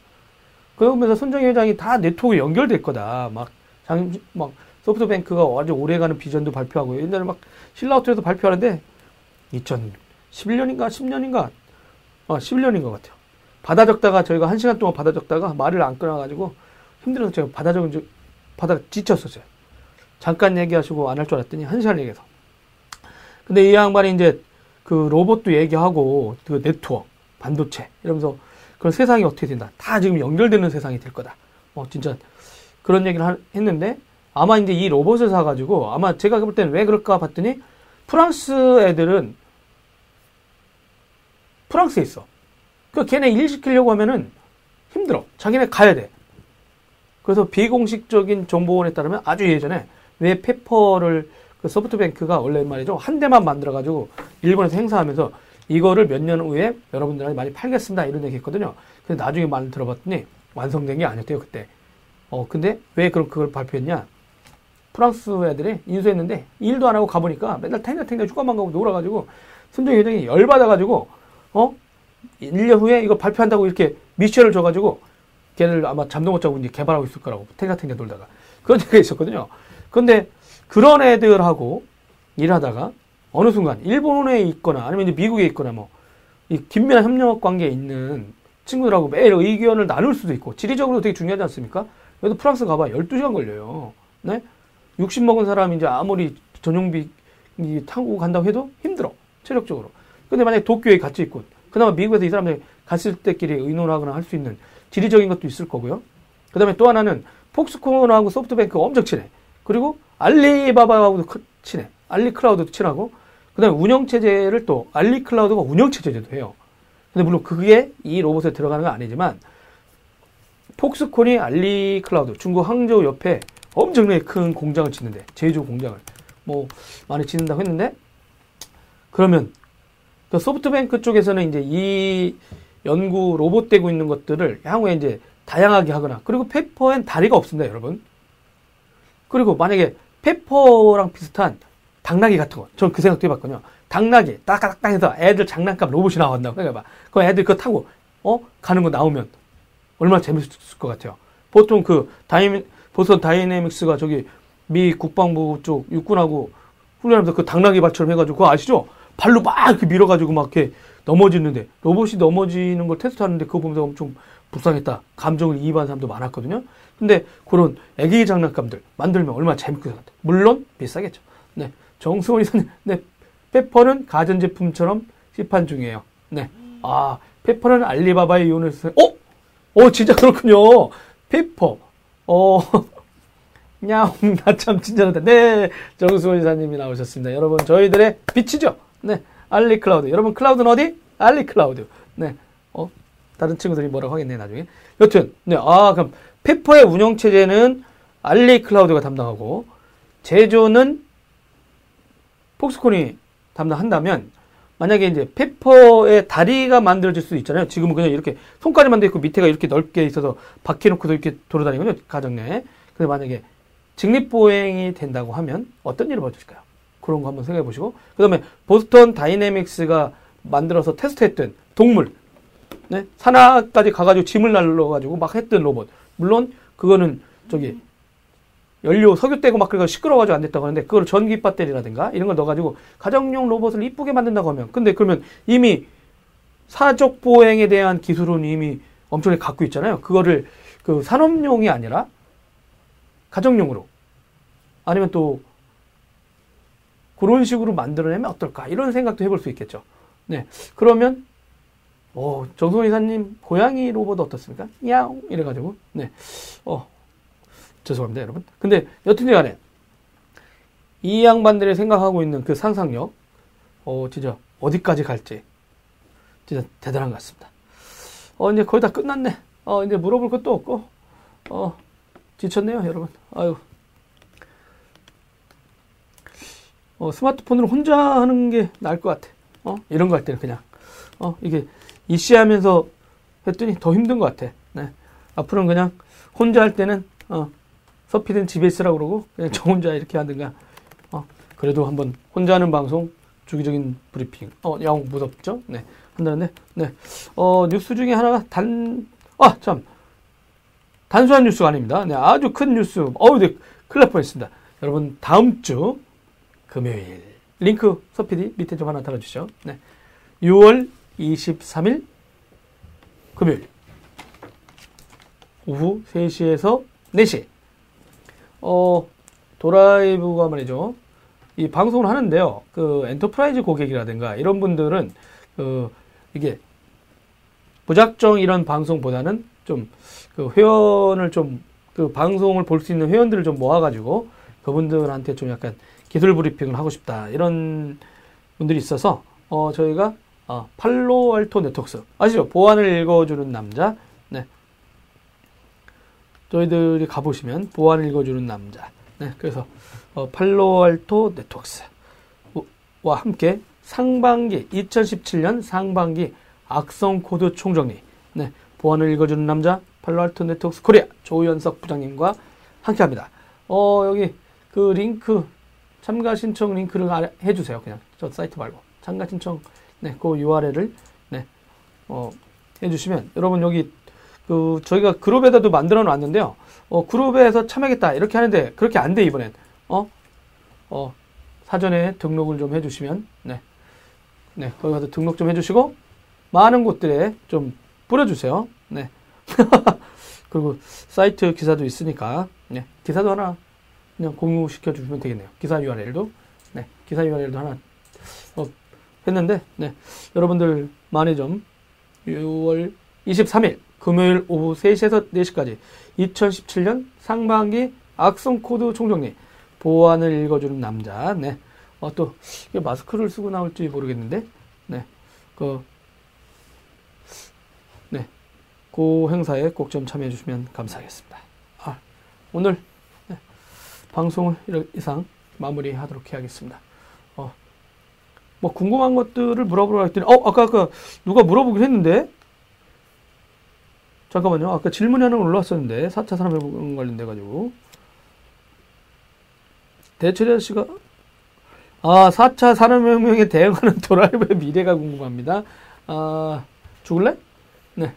그러면서 손정희 회장이 다 네트워크 연결될 거다. 막, 장, 막, 소프트뱅크가 아주 오래가는 비전도 발표하고 옛날에 막 신라호텔에서 발표하는데 2011년인가 10년인가 어 11년인 것 같아요. 받아 적다가 저희가 한 시간 동안 받아 적다가 말을 안 끊어가지고 힘들어서 제가 받아 적은 줄 받아 지쳤었어요. 잠깐 얘기하시고 안 할 줄 알았더니 한 시간 얘기해서. 근데 이 양반이 이제 그 로봇도 얘기하고 그 네트워크, 반도체 이러면서 그런 세상이 어떻게 된다. 다 지금 연결되는 세상이 될 거다. 어 진짜 그런 얘기를 했는데 아마 이제 이 로봇을 사가지고 아마 제가 볼 때는 왜 그럴까 봤더니 프랑스 애들은 프랑스에 있어. 그 걔네 일 시키려고 하면은 힘들어. 자기네 가야 돼. 그래서 비공식적인 정보원에 따르면 아주 예전에 왜 페퍼를 그 소프트뱅크가 원래 말이죠 한 대만 만들어가지고 일본에서 행사하면서 이거를 몇 년 후에 여러분들한테 많이 팔겠습니다 이런 얘기했거든요. 근데 나중에 말 들어봤더니 완성된 게 아니었대요 그때. 어 근데 왜 그런 그걸 발표했냐? 프랑스 애들이 인수했는데 일도 안 하고 가보니까 맨날 탱자탱자 휴가만 가고 놀아가지고 손정희 회장이 열받아가지고 어 1년 후에 이거 발표한다고 이렇게 미션을 줘가지고 걔를 아마 잠도 못 자고 이제 개발하고 있을 거라고 탱자탱자 놀다가 그런 얘기가 있었거든요. 근데 그런 애들하고 일하다가 어느 순간 일본에 있거나 아니면 이제 미국에 있거나 뭐 이 긴밀한 협력 관계에 있는 친구들하고 매일 의견을 나눌 수도 있고 지리적으로 되게 중요하지 않습니까? 그래도 프랑스 가봐 12시간 걸려요. 네? 60 먹은 사람이 이제 아무리 전용비 타고 간다고 해도 힘들어. 체력적으로. 근데 만약에 도쿄에 같이 있고 그나마 미국에서 이 사람들이 갔을 때끼리 의논하거나 할 수 있는 지리적인 것도 있을 거고요. 그 다음에 또 하나는 폭스콘하고 소프트뱅크가 엄청 친해. 그리고 알리바바하고도 크- 친해. 알리클라우드도 친하고 그 다음에 운영체제를 또 알리클라우드가 운영체제도 해요. 근데 물론 그게 이 로봇에 들어가는 건 아니지만 폭스콘이 알리클라우드 중국 항저우 옆에 엄청나게 큰 공장을 짓는데 제조 공장을 뭐 많이 짓는다고 했는데 그러면 그 소프트뱅크 쪽에서는 이제 이 연구 로봇 되고 있는 것들을 향후에 이제 다양하게 하거나 그리고 페퍼엔 다리가 없습니다, 여러분. 그리고 만약에 페퍼랑 비슷한 당나귀 같은 거, 전그 생각도 해봤거든요. 당나귀 딱딱딱 해서 애들 장난감 로봇이 나온다고 생각해봐. 그 애들 그거 타고 어 가는 거 나오면 얼마나 재밌을 것 같아요. 보통 그 다이미 보스턴 다이내믹스가 저기 미 국방부 쪽 육군하고 훈련하면서 그 당나귀 발처럼 해가지고 그거 아시죠? 발로 막 이렇게 밀어가지고 막 이렇게 넘어지는데 로봇이 넘어지는 걸 테스트하는데 그거 보면서 엄청 불쌍했다. 감정을 이입한 사람도 많았거든요. 근데 그런 애기 장난감들 만들면 얼마나 것 같아요. 물론 비싸겠죠. 네. 정수원 이사님, 네. 페퍼는 가전제품처럼 시판 중이에요. 네. 아, 페퍼는 알리바바에 이용해서, 어? 어, 진짜 그렇군요. 페퍼. 어, 냐옹, 나참 친절하다. 네. 정수원 이사님이 나오셨습니다. 여러분, 저희들의 빛이죠. 네. 알리 클라우드. 여러분, 클라우드는 어디? 알리 클라우드. 네. 어, 다른 친구들이 뭐라고 하겠네, 나중에. 여튼, 네. 아, 그럼, 페퍼의 운영체제는 알리 클라우드가 담당하고, 제조는 폭스콘이 담당한다면 만약에 이제 페퍼의 다리가 만들어질 수도 있잖아요. 지금은 그냥 이렇게 손까지만 돼 있고 밑에가 이렇게 넓게 있어서 박혀놓고도 이렇게 돌아다니거든요. 가정 내에. 근데 만약에 직립보행이 된다고 하면 어떤 일이 벌어질까요? 그런 거 한번 생각해 보시고. 그 다음에 보스턴 다이내믹스가 만들어서 테스트했던 동물. 네? 산하까지 가가지고 짐을 날려가지고 막 했던 로봇. 물론 그거는 저기 연료 석유 떼고 막 그래가 시끄러워가지고 안 됐다고 하는데 그걸 전기 배터리라든가 이런 걸 넣어가지고 가정용 로봇을 이쁘게 만든다고 하면 근데 그러면 이미 사적 보행에 대한 기술은 이미 엄청나게 갖고 있잖아요. 그거를 그 산업용이 아니라 가정용으로 아니면 또 그런 식으로 만들어내면 어떨까 이런 생각도 해볼 수 있겠죠. 네 그러면 어 정성 이사님 고양이 로봇 어떻습니까? 야옹 이래가지고 네 어 죄송합니다, 여러분. 근데 여튼지 간에 이 양반들이 생각하고 있는 그 상상력, 어, 진짜 어디까지 갈지 진짜 대단한 것 같습니다. 어, 이제 거의 다 끝났네. 어, 이제 물어볼 것도 없고, 어, 지쳤네요, 여러분. 아유. 어, 스마트폰으로 혼자 하는 게 나을 것 같아. 어, 이런 거 할 때는 그냥, 어, 이게 이씨 하면서 했더니 더 힘든 것 같아. 네. 앞으로는 그냥 혼자 할 때는, 어, 서피든 집에 있으라고 그러고 그냥 저 혼자 이렇게 하든가. 어, 그래도 한번 혼자 하는 방송 주기적인 브리핑. 어 야옹 무섭죠? 네 한다는데 네어 뉴스 중에 하나가 단아 참. 단순한 뉴스가 아닙니다. 네 아주 큰 뉴스. 어우 네 큰일 날 뻔했습니다. 여러분 다음 주 금요일. 링크 서피디 밑에 좀 하나 달아주시죠. 네. 6월 23일 금요일. 오후 3시에서 4시 어, 도라이브가 말이죠. 이 방송을 하는데요. 그 enterprise 고객이라든가 이런 분들은 그 이게 무작정 이런 방송보다는 좀 그 회원을 좀 그 방송을 볼 수 있는 회원들을 좀 모아가지고 그분들한테 좀 약간 기술 브리핑을 하고 싶다 이런 분들이 있어서 어 저희가 어, 팔로알토 네트워크스 아시죠? 보안을 읽어주는 남자 네 저희들이 가보시면 보안을 읽어주는 남자. 네, 그래서 어, 팔로알토 네트워크스와 함께 상반기 2017년 상반기 악성 코드 총정리. 네, 보안을 읽어주는 남자 팔로알토 네트워크스 코리아 조현석 부장님과 함께합니다. 어 여기 그 링크 참가 신청 링크를 아래 해주세요. 그냥 저 사이트 말고 참가 신청 네 그 URL을 네 어 해주시면 여러분 여기 그 저희가 그룹에다도 만들어 놨는데요. 어, 그룹에서 참여하겠다 이렇게 하는데 그렇게 안 돼 이번엔. 어? 어. 사전에 등록을 좀 해주시면 네, 네 거기 가서 등록 좀 해주시고 많은 곳들에 좀 뿌려주세요. 네. 그리고 사이트 기사도 있으니까 네, 기사도 하나 그냥 공유시켜 주시면 되겠네요. 기사 URL도 네, 기사 URL도 하나 어, 했는데 네, 여러분들 많이 좀 6월 23일 금요일 오후 3시에서 4시까지 2017년 상반기 악성 코드 총정리 보안을 읽어주는 남자 네. 어, 또 마스크를 쓰고 나올지 모르겠는데 네. 그 네. 그 행사에 꼭 좀 참여해 주시면 감사하겠습니다. 아, 오늘 네. 방송을 이상 마무리 하도록 해야겠습니다. 어, 뭐 궁금한 것들을 물어보러 했더니 어 아까 아까 누가 물어보긴 했는데 잠깐만요. 아까 질문이 하나 올라왔었는데 4차 산업혁명 관련돼 가지고 대철현 씨가 아 4차 산업혁명에 대응하는 도라이브의 미래가 궁금합니다. 아 죽을래? 네.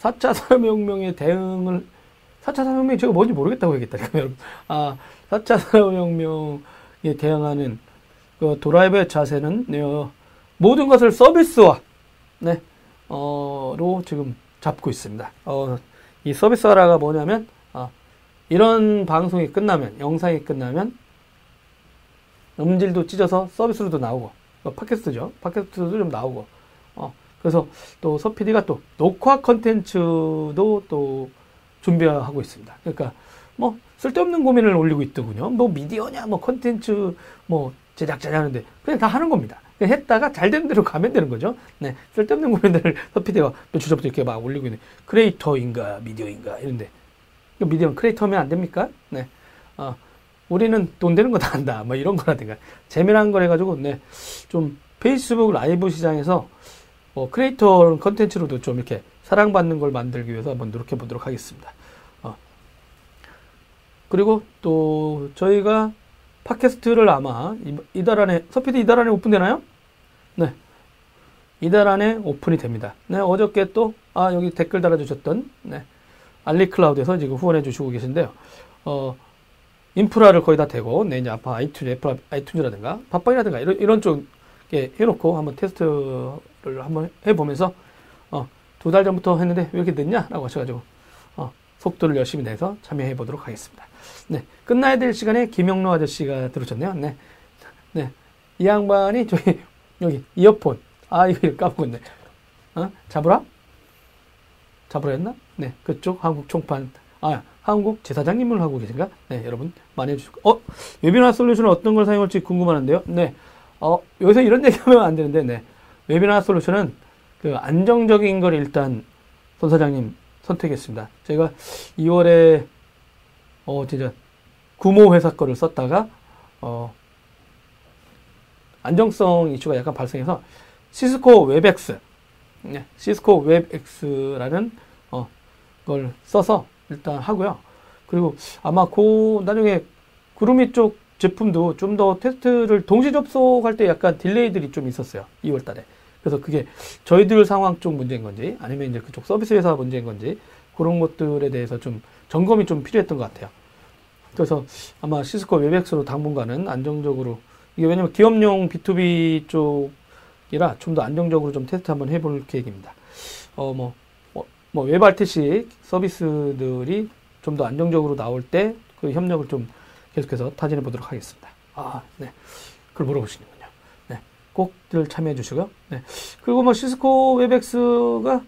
4차 산업혁명에 대응을 4차 산업혁명이 제가 뭔지 모르겠다고 얘기했다니까요, 여러분. 아 4차 산업혁명에 대응하는 그 도라이브의 자세는 네, 모든 것을 서비스화 네, 어로 지금 잡고 있습니다. 어, 이 서비스화가 뭐냐면 어, 이런 방송이 끝나면 영상이 끝나면 음질도 찢어서 서비스로도 나오고 어, 팟캐스트죠. 팟캐스트도 좀 나오고 어, 그래서 또 서피디가 또 녹화 컨텐츠도 또 준비하고 있습니다. 그러니까 뭐 쓸데없는 고민을 올리고 있더군요. 뭐 미디어냐, 뭐 컨텐츠, 뭐 제작자냐 하는데 그냥 다 하는 겁니다. 했다가 잘 되는 대로 가면 되는 거죠. 네, 쓸데없는 고민들을 서피디가 며칠 전부터 이렇게 막 올리고 있는 크리에이터인가 미디어인가 이런데 미디어는 크리에이터면 안 됩니까? 네, 어, 우리는 돈 되는 거다 한다. 뭐 이런 거라든가 재미난 걸 해가지고 네, 좀 페이스북 라이브 시장에서 어, 크리에이터 컨텐츠로도 좀 이렇게 사랑받는 걸 만들기 위해서 한번 노력해 보도록 하겠습니다. 어. 그리고 또 저희가 팟캐스트를 아마 이달 안에 서피디 이달 안에 오픈되나요? 네. 이달 안에 오픈이 됩니다. 네, 어저께 또, 아, 여기 댓글 달아주셨던, 네. 알리클라우드에서 지금 후원해 주시고 계신데요. 어, 인프라를 거의 다 대고, 네, 이제 아파 아이튠즈, 애플 아이튠즈라든가, 팟빵이라든가, 이런, 이런 쪽에 해놓고 한번 테스트를 한번 해보면서, 어, 두 달 전부터 했는데 왜 이렇게 늦냐? 라고 하셔가지고, 어, 속도를 열심히 내서 참여해 보도록 하겠습니다. 네. 끝나야 될 시간에 김영로 아저씨가 들어오셨네요. 네. 네. 이 양반이 저기, 여기, 이어폰. 아, 이거 까먹었네. 어? 잡으라? 잡으라 했나? 네. 그쪽 한국 총판. 아, 한국 제사장님을 하고 계신가? 네. 여러분, 많이 해주시고. 어? 웨비나 솔루션은 어떤 걸 사용할지 궁금하는데요. 네. 어, 여기서 이런 얘기 하면 안 되는데, 네. 웨비나 솔루션은 그 안정적인 걸 일단 손 사장님 선택했습니다. 제가 2월에 어 진짜 구모 회사 거를 썼다가 어 안정성 이슈가 약간 발생해서 시스코 웹엑스 네, 시스코 웹엑스라는 어, 걸 써서 일단 하고요. 그리고 아마 그 나중에 구루미 쪽 제품도 좀 더 테스트를 동시 접속할 때 약간 delay들이 좀 있었어요. 2월 달에. 그래서 그게 저희들 상황 쪽 문제인 건지 아니면 이제 그쪽 서비스 회사 문제인 건지 그런 것들에 대해서 좀 점검이 좀 필요했던 것 같아요. 그래서 아마 시스코 웹엑스로 당분간은 안정적으로 이게 왜냐면 기업용 B2B 쪽이라 좀 더 안정적으로 좀 테스트 한번 해볼 계획입니다. 어, 뭐, 뭐, 뭐 웹RTC 서비스들이 좀 더 안정적으로 나올 때 그 협력을 좀 계속해서 타진해 보도록 하겠습니다. 아, 네. 그걸 물어보시는군요. 네. 꼭들 참여해 주시고요. 네. 그리고 뭐 시스코 웹엑스가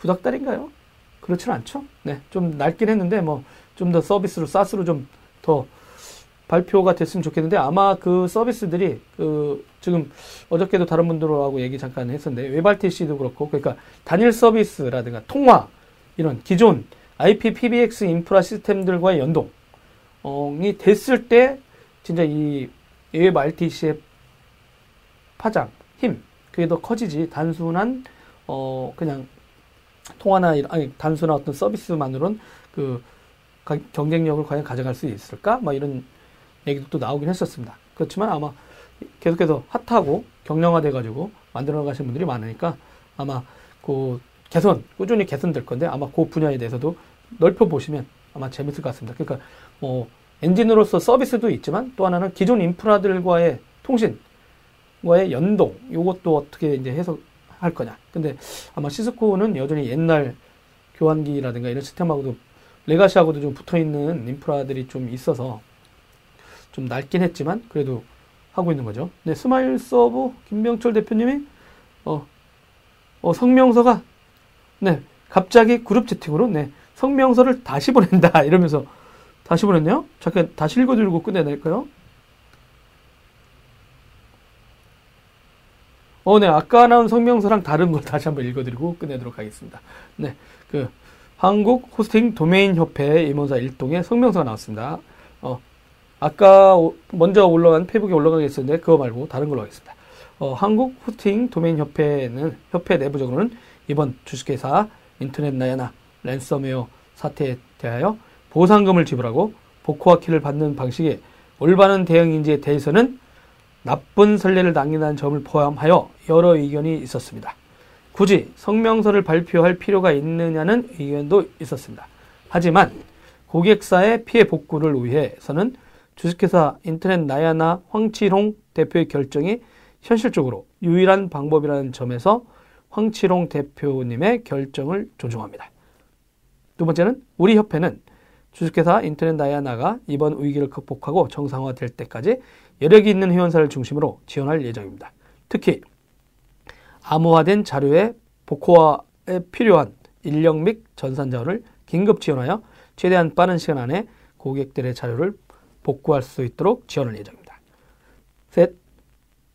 구닥다리인가요? 그렇지는 않죠. 네. 좀 낡긴 했는데 뭐 좀 더 서비스로, SaaS로 좀더 발표가 됐으면 좋겠는데 아마 그 서비스들이 그 지금 어저께도 다른 분들하고 얘기 잠깐 했었는데 WebRTC도 그렇고 그러니까 단일 서비스라든가 통화 이런 기존 IP PBX 인프라 시스템들과의 연동 이 됐을 때 진짜 이 WebRTC의 파장, 힘 그게 더 커지지 단순한 어 그냥 통화나 아니 단순한 어떤 서비스만으로는 그 경쟁력을 과연 가져갈 수 있을까? 막 이런 얘기도 또 나오긴 했었습니다. 그렇지만 아마 계속해서 핫하고 경량화돼 가지고 만들어 가시는 분들이 많으니까 아마 그 개선 꾸준히 개선될 건데 아마 그 분야에 대해서도 넓혀 보시면 아마 재밌을 것 같습니다. 그러니까 뭐 엔진으로서 서비스도 있지만 또 하나는 기존 인프라들과의 통신과의 연동 요것도 어떻게 이제 해석할 거냐. 근데 아마 시스코는 여전히 옛날 교환기라든가 이런 시스템하고도 legacy하고도 좀 붙어 있는 인프라들이 좀 있어서 좀 낡긴 했지만 그래도 하고 있는 거죠. 네, 스마일 서브 김병철 대표님이 어, 어 성명서가 네 갑자기 그룹 채팅으로 네 성명서를 다시 보낸다 이러면서 다시 보냈네요. 잠깐 다시 읽어드리고 끝내야 될까요? 어, 네. 아까 나온 성명서랑 다른 걸 다시 한번 읽어드리고 끝내도록 하겠습니다. 네. 그, 한국 호스팅 도메인 협회 임원사 일동의 성명서가 나왔습니다. 어, 아까 오, 먼저 올라간 페북에 올라가겠었는데 그거 말고 다른 걸로 하겠습니다. 어, 한국 호스팅 도메인 협회는 협회 내부적으로는 이번 주식회사 인터넷 나야나 랜섬웨어 사태에 대하여 보상금을 지불하고 복호화 키를 받는 방식의 올바른 대응인지에 대해서는 나쁜 선례를 남긴다는 점을 포함하여 여러 의견이 있었습니다. 굳이 성명서를 발표할 필요가 있느냐는 의견도 있었습니다. 하지만 고객사의 피해 복구를 위해서는 주식회사 인터넷 나야나 황치롱 대표의 결정이 현실적으로 유일한 방법이라는 점에서 황치롱 대표님의 결정을 존중합니다. 두 번째는 우리 협회는 주식회사 인터넷 나야나가 이번 위기를 극복하고 정상화될 때까지 여력이 있는 회원사를 중심으로 지원할 예정입니다. 특히 암호화된 자료의 복호화에 필요한 인력 및 전산 자원을 긴급 지원하여 최대한 빠른 시간 안에 고객들의 자료를 복구할 수 있도록 지원할 예정입니다. 셋,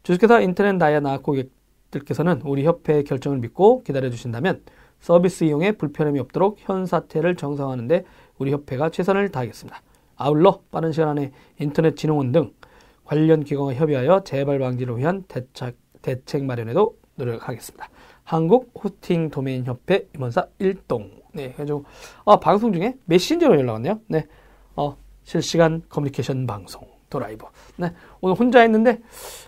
주식회사 인터넷 나야나 고객들께서는 우리 협회의 결정을 믿고 기다려 주신다면 서비스 이용에 불편함이 없도록 현 사태를 정상화하는 데 우리 협회가 최선을 다하겠습니다. 아울러 빠른 시간 안에 인터넷 진흥원 등 관련 기관과 협의하여 재발 방지를 위한 대책, 대책 마련에도 노력하겠습니다. 한국 호스팅 도메인 협회 임원사 1동. 네, 그래서 아, 방송 중에 메신저로 연락 왔네요. 네, 어, 실시간 커뮤니케이션 방송 도라이브. 네, 오늘 혼자 했는데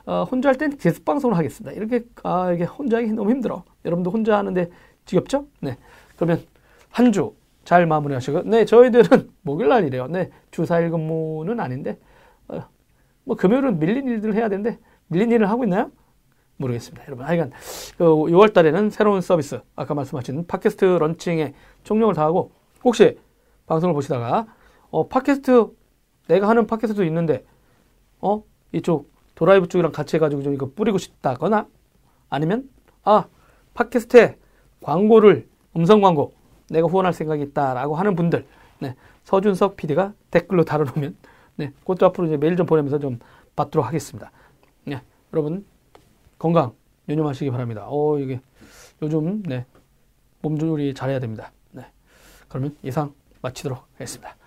어, 혼자 할땐 게스트 방송을 하겠습니다. 이렇게 아 이게 혼자 하기 너무 힘들어. 여러분도 혼자 하는데 지겹죠? 네, 그러면 한 주 잘 마무리하시고, 네, 저희들은 목요일 날이래요. 네, 주 4일 근무는 아닌데, 어, 뭐 금요일은 밀린 일들 해야 되는데, 밀린 일을 하고 있나요? 모르겠습니다. 여러분, 하여간, 그 6월 달에는 새로운 서비스, 아까 말씀하신 팟캐스트 런칭에 총력을 다하고, 혹시 방송을 보시다가, 어, 팟캐스트, 내가 하는 팟캐스트도 있는데, 어, 이쪽 도라이브 쪽이랑 같이 해가지고 좀 이거 뿌리고 싶다거나, 아니면, 아, 팟캐스트에 광고를, 음성 광고, 내가 후원할 생각이 있다라고 하는 분들, 네, 서준석 PD가 댓글로 달아놓으면, 네, 그것도 앞으로 이제 메일 좀 보내면서 좀 받도록 하겠습니다. 네, 여러분, 건강 유념하시기 바랍니다. 어, 이게 요즘, 네, 몸조리 잘해야 됩니다. 네, 그러면 이상 마치도록 하겠습니다.